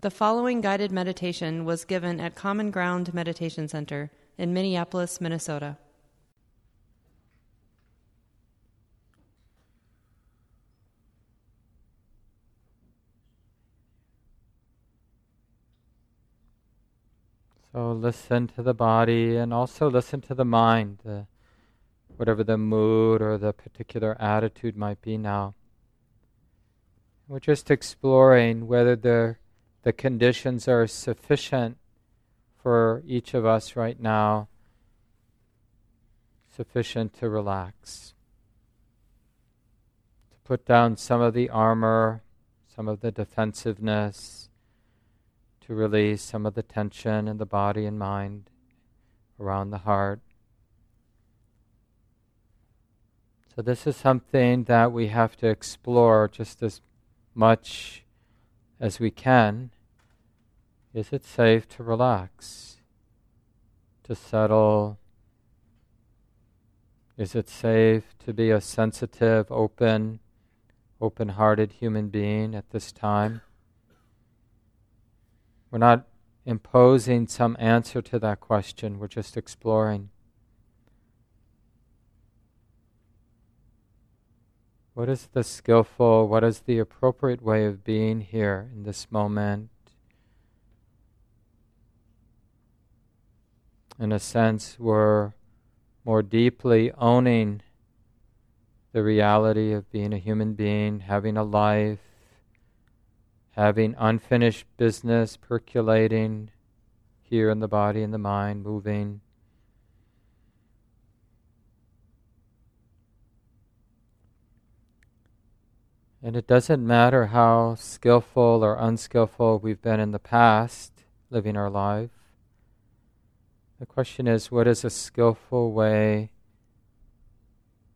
The following guided meditation was given at Common Ground Meditation Center in Minneapolis, Minnesota. So listen to the body and also listen to the mind, whatever the mood or the particular attitude might be now. We're just exploring whether the, the conditions are sufficient for each of us right now, sufficient to relax. To put down some of the armor, some of the defensiveness, to release some of the tension in the body and mind around the heart. So, this is something that we have to explore just as much as we can. Is it safe to relax, to settle? Is it safe to be a sensitive, open, open hearted human being at this time? We're not imposing some answer to that question, we're just exploring. What is the skillful, what is the appropriate way of being here in this moment? In a sense, we're more deeply owning the reality of being a human being, having a life, having unfinished business percolating here in the body and the mind, moving. And it doesn't matter how skillful or unskillful we've been in the past living our life. The question is what is a skillful way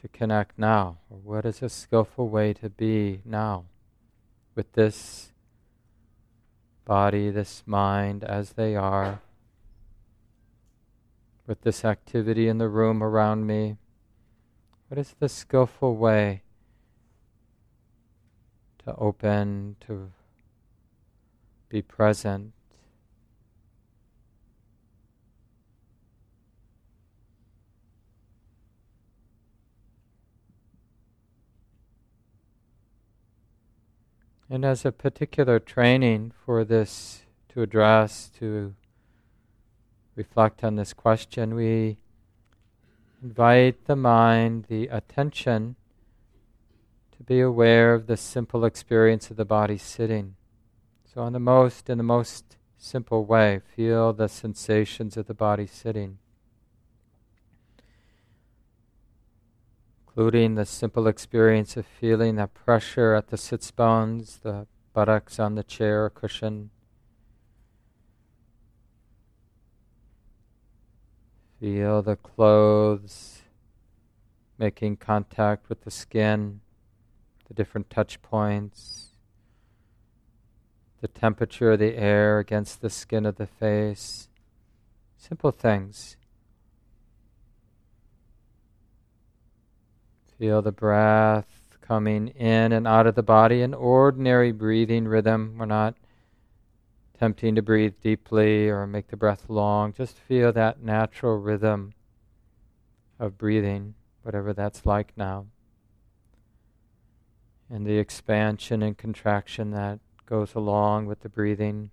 to connect now? Or what is a skillful way to be now with this body, this mind as they are, with this activity in the room around me? What is the skillful way to open, to be present. And as a particular training for this to address, to reflect on this question, we invite the mind, the attention, to be aware of the simple experience of the body sitting. So, in the most, in the most simple way, feel the sensations of the body sitting, including the simple experience of feeling that pressure at the sits bones, the buttocks on the chair or cushion. Feel the clothes making contact with the skin the different touch points, the temperature of the air against the skin of the face. Simple things. Feel the breath coming in and out of the body, an ordinary breathing rhythm. We're not tempting to breathe deeply or make the breath long. Just feel that natural rhythm of breathing, whatever that's like now and the expansion and contraction that goes along with the breathing.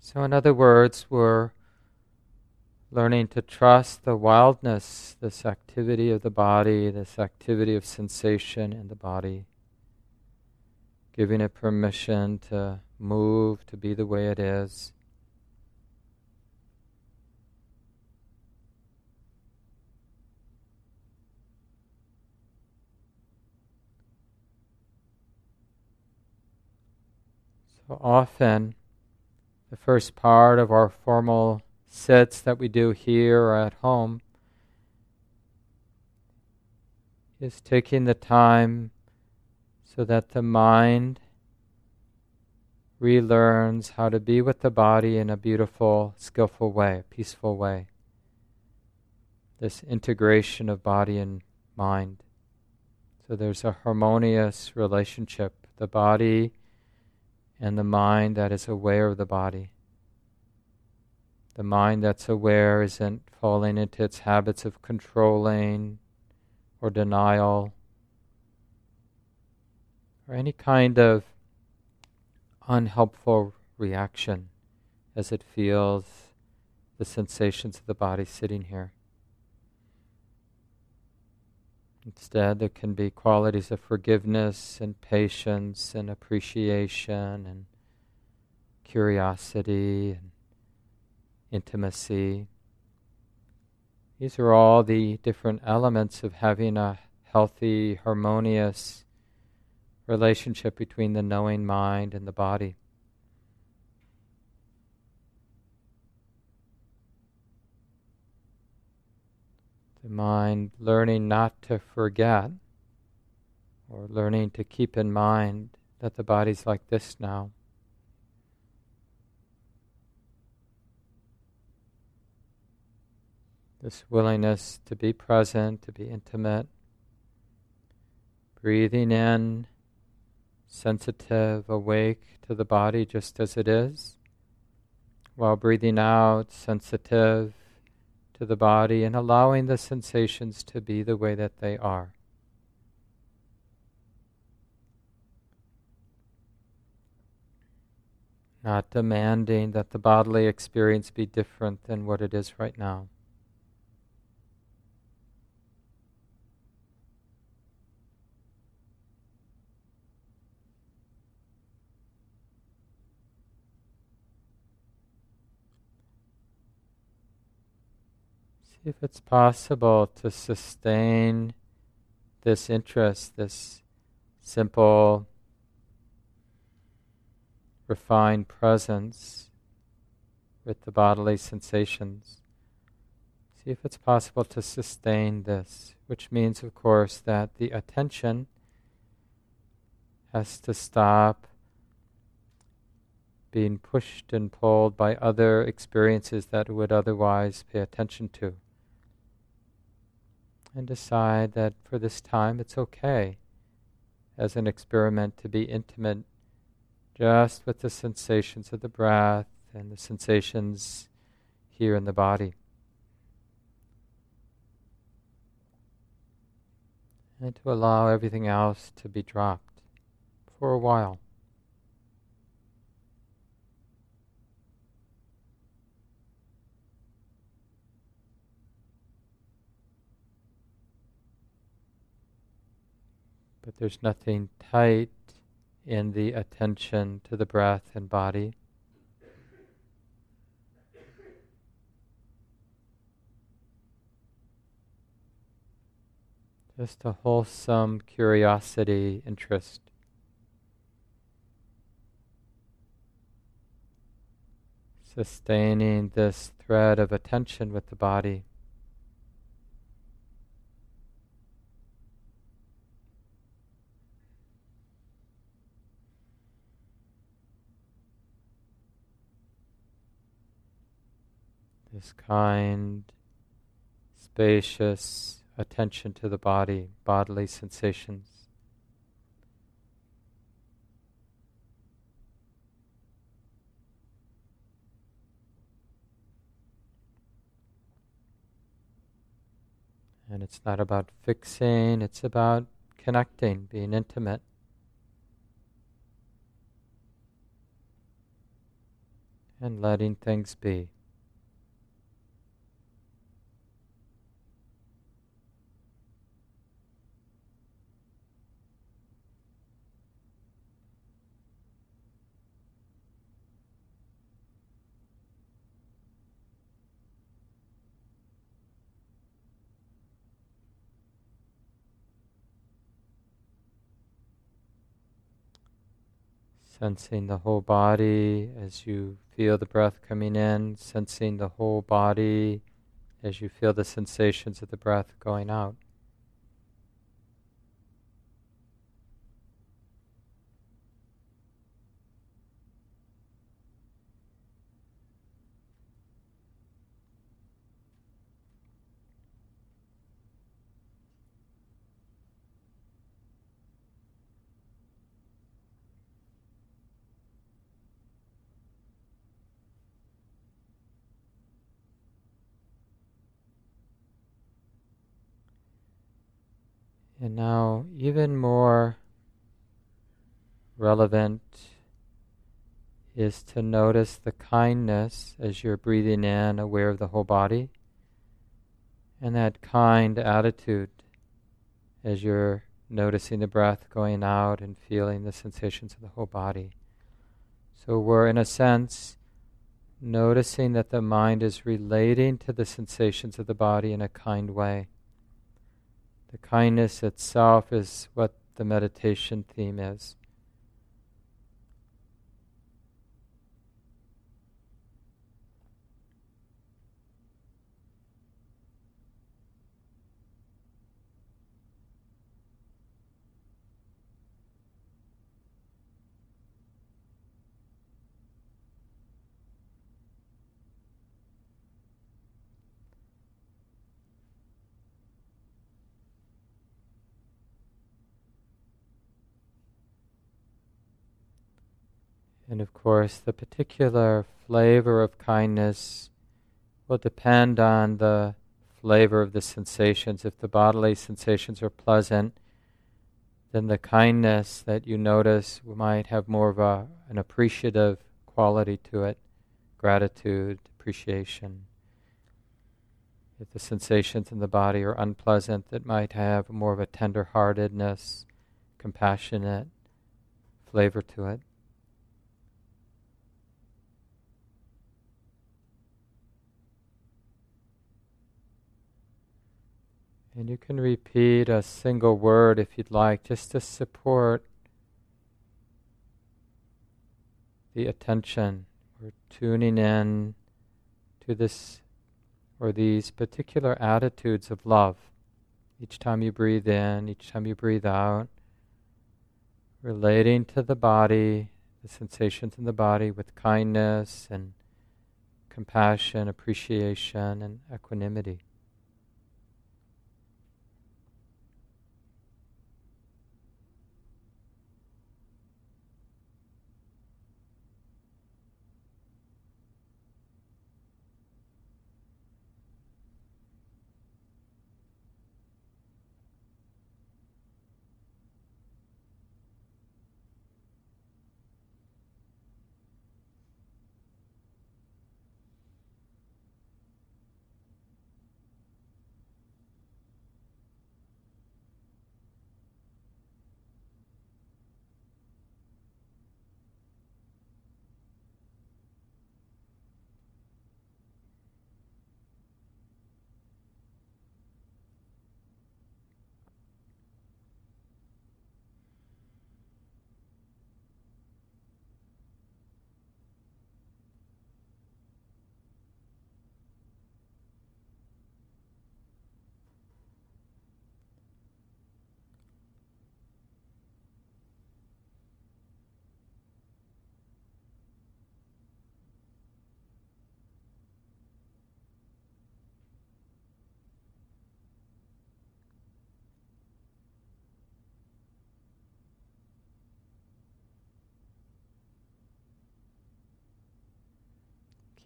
So, in other words, we're learning to trust the wildness, this activity of the body, this activity of sensation in the body, giving it permission to move, to be the way it is. So often, the first part of our formal sits that we do here or at home is taking the time so that the mind relearns how to be with the body in a beautiful, skillful way, peaceful way. This integration of body and mind. So there's a harmonious relationship. The body and the mind that is aware of the body. The mind that's aware isn't falling into its habits of controlling or denial or any kind of unhelpful reaction as it feels the sensations of the body sitting here. Instead, there can be qualities of forgiveness and patience and appreciation and curiosity and intimacy. These are all the different elements of having a healthy, harmonious relationship between the knowing mind and the body. The mind learning not to forget or learning to keep in mind that the body's like this now. This willingness to be present, to be intimate, breathing in, sensitive, awake to the body just as it is, while breathing out, sensitive to the body and allowing the sensations to be the way that they are. Not demanding that the bodily experience be different than what it is right now. If it's possible to sustain this interest, this simple, refined presence with the bodily sensations. See if it's possible to sustain this, which means, of course, that the attention has to stop being pushed and pulled by other experiences that it would otherwise pay attention to and decide that for this time it's okay as an experiment to be intimate just with the sensations of the breath and the sensations here in the body. And to allow everything else to be dropped for a while. But there's nothing tight in the attention to the breath and body. Just a wholesome curiosity, interest. Sustaining this thread of attention with the body. This kind, spacious attention to the body, bodily sensations. And it's not about fixing, it's about connecting, being intimate. And letting things be. Sensing the whole body as you feel the breath coming in, sensing the whole body as you feel the sensations of the breath going out. Now, even more relevant is to notice the kindness as you're breathing in, aware of the whole body, and that kind attitude as you're noticing the breath going out and feeling the sensations of the whole body. So we're, in a sense, noticing that the mind is relating to the sensations of the body in a kind way. The kindness itself is what the meditation theme is. And of course, the particular flavor of kindness will depend on the flavor of the sensations. If the bodily sensations are pleasant, then the kindness that you notice might have more of a, an appreciative quality to it gratitude, appreciation. If the sensations in the body are unpleasant, it might have more of a tender heartedness, compassionate flavor to it. And you can repeat a single word if you'd like, just to support the attention. We're tuning in to this or these particular attitudes of love. Each time you breathe in, each time you breathe out, relating to the body, the sensations in the body with kindness and compassion, appreciation, and equanimity.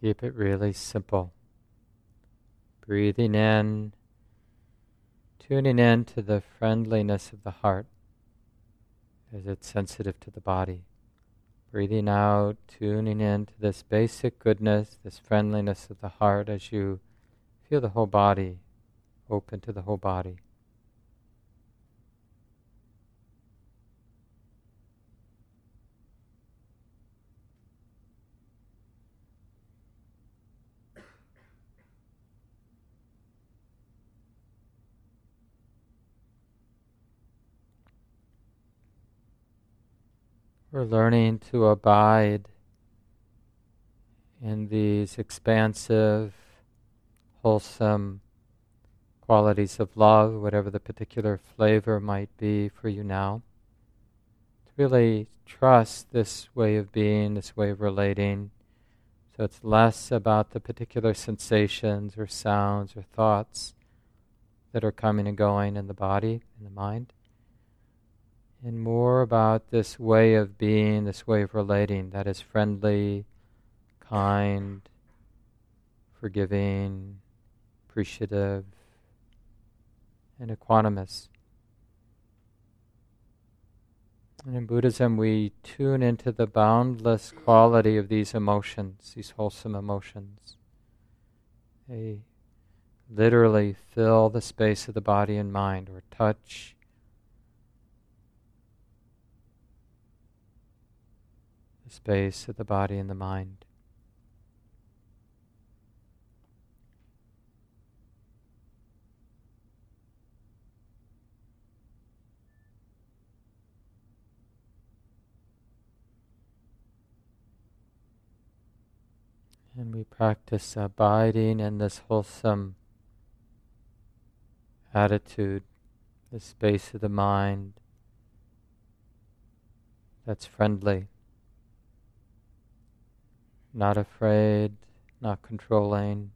Keep it really simple. Breathing in, tuning in to the friendliness of the heart as it's sensitive to the body. Breathing out, tuning in to this basic goodness, this friendliness of the heart as you feel the whole body open to the whole body. We're learning to abide in these expansive, wholesome qualities of love, whatever the particular flavor might be for you now. To really trust this way of being, this way of relating. So it's less about the particular sensations or sounds or thoughts that are coming and going in the body, in the mind and more about this way of being, this way of relating that is friendly, kind, forgiving, appreciative, and equanimous. And in Buddhism, we tune into the boundless quality of these emotions, these wholesome emotions. They literally fill the space of the body and mind, or touch. The space of the body and the mind. And we practice abiding in this wholesome attitude, the space of the mind that's friendly, not afraid, not controlling,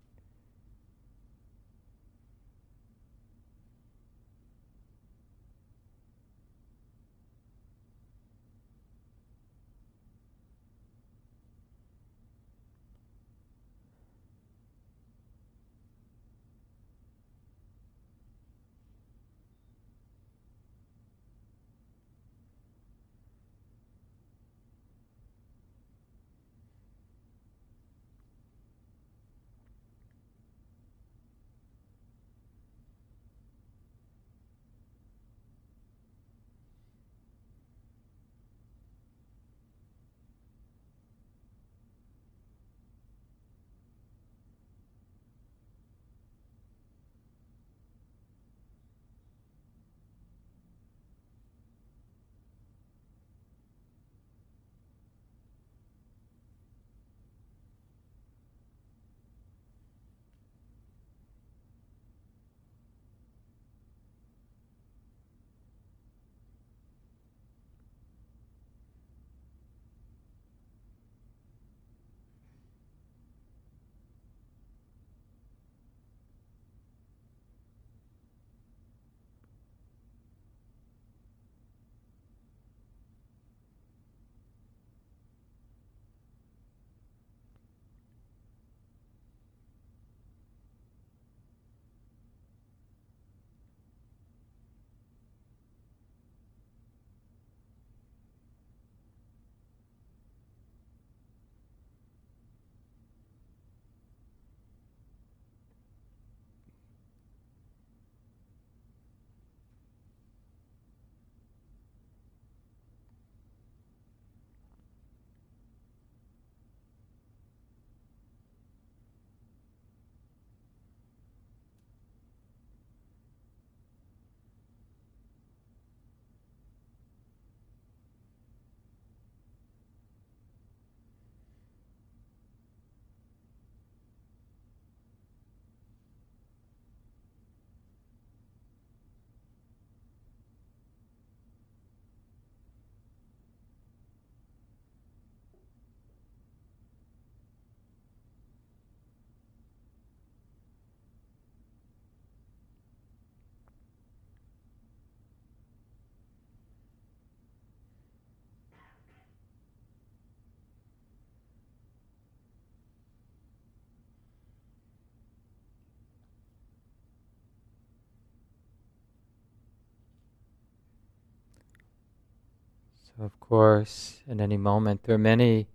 of course, in any moment, there are many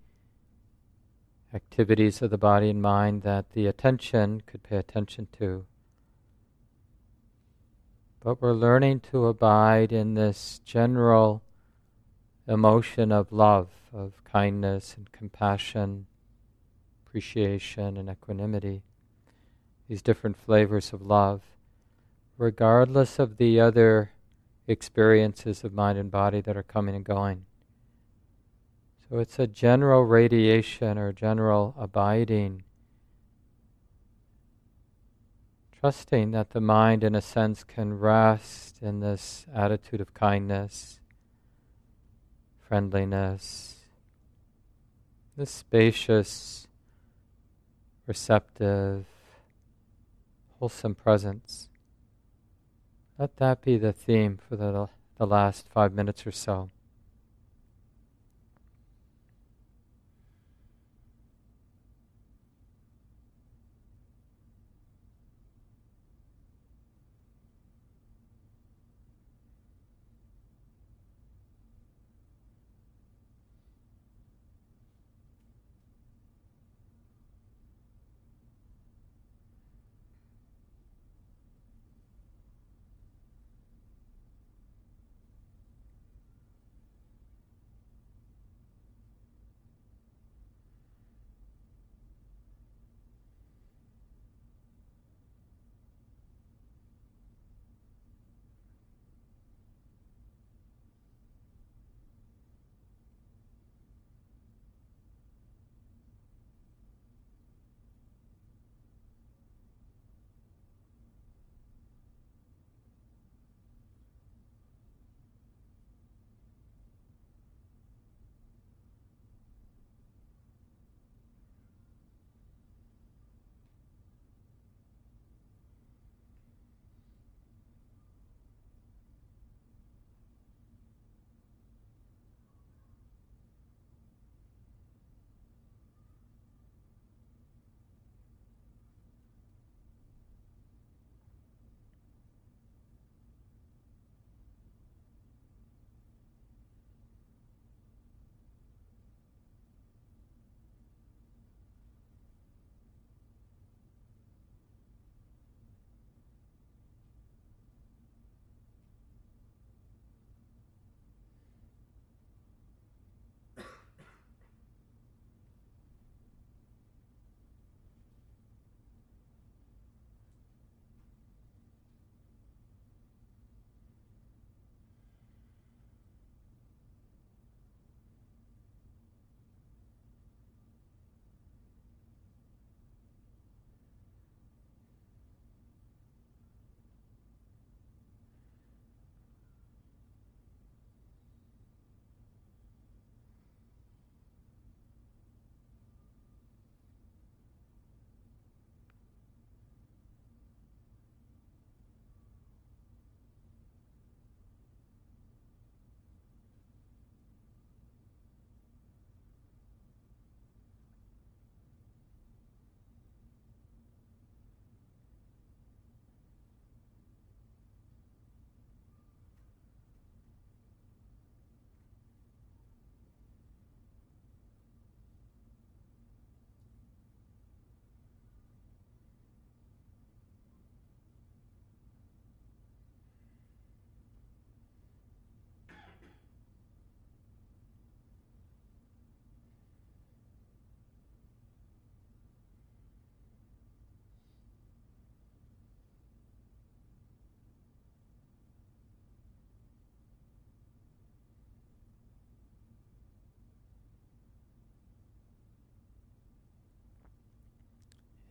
activities of the body and mind that the attention could pay attention to. But we're learning to abide in this general emotion of love, of kindness and compassion, appreciation and equanimity, these different flavors of love, regardless of the other experiences of mind and body that are coming and going. So it's a general radiation or general abiding, trusting that the mind, in a sense, can rest in this attitude of kindness, friendliness, this spacious, receptive, wholesome presence. Let that be the theme for the, the last five minutes or so.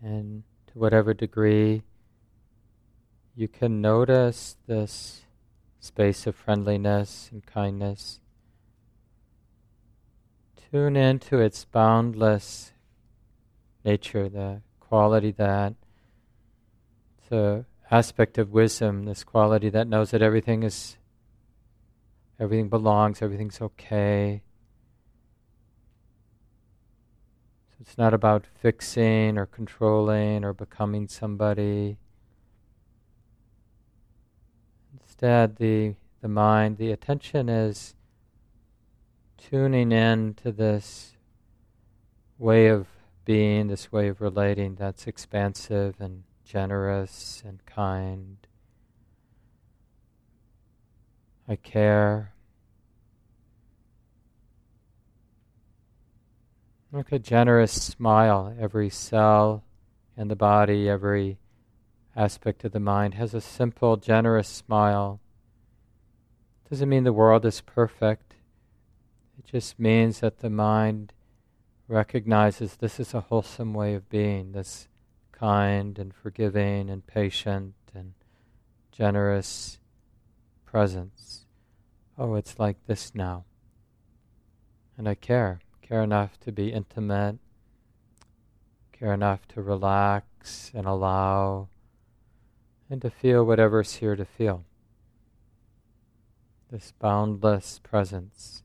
And to whatever degree you can notice this space of friendliness and kindness, tune into its boundless nature, the quality that it's a aspect of wisdom, this quality that knows that everything is everything belongs, everything's okay. So it's not about fixing or controlling or becoming somebody. Instead, the the mind, the attention is tuning in to this way of being, this way of relating that's expansive and generous and kind. I care. Like a generous smile. Every cell in the body, every aspect of the mind has a simple, generous smile. Doesn't mean the world is perfect. It just means that the mind recognizes this is a wholesome way of being, this kind and forgiving and patient and generous presence. Oh, it's like this now. And I care. Care enough to be intimate, care enough to relax and allow, and to feel whatever's here to feel. This boundless presence.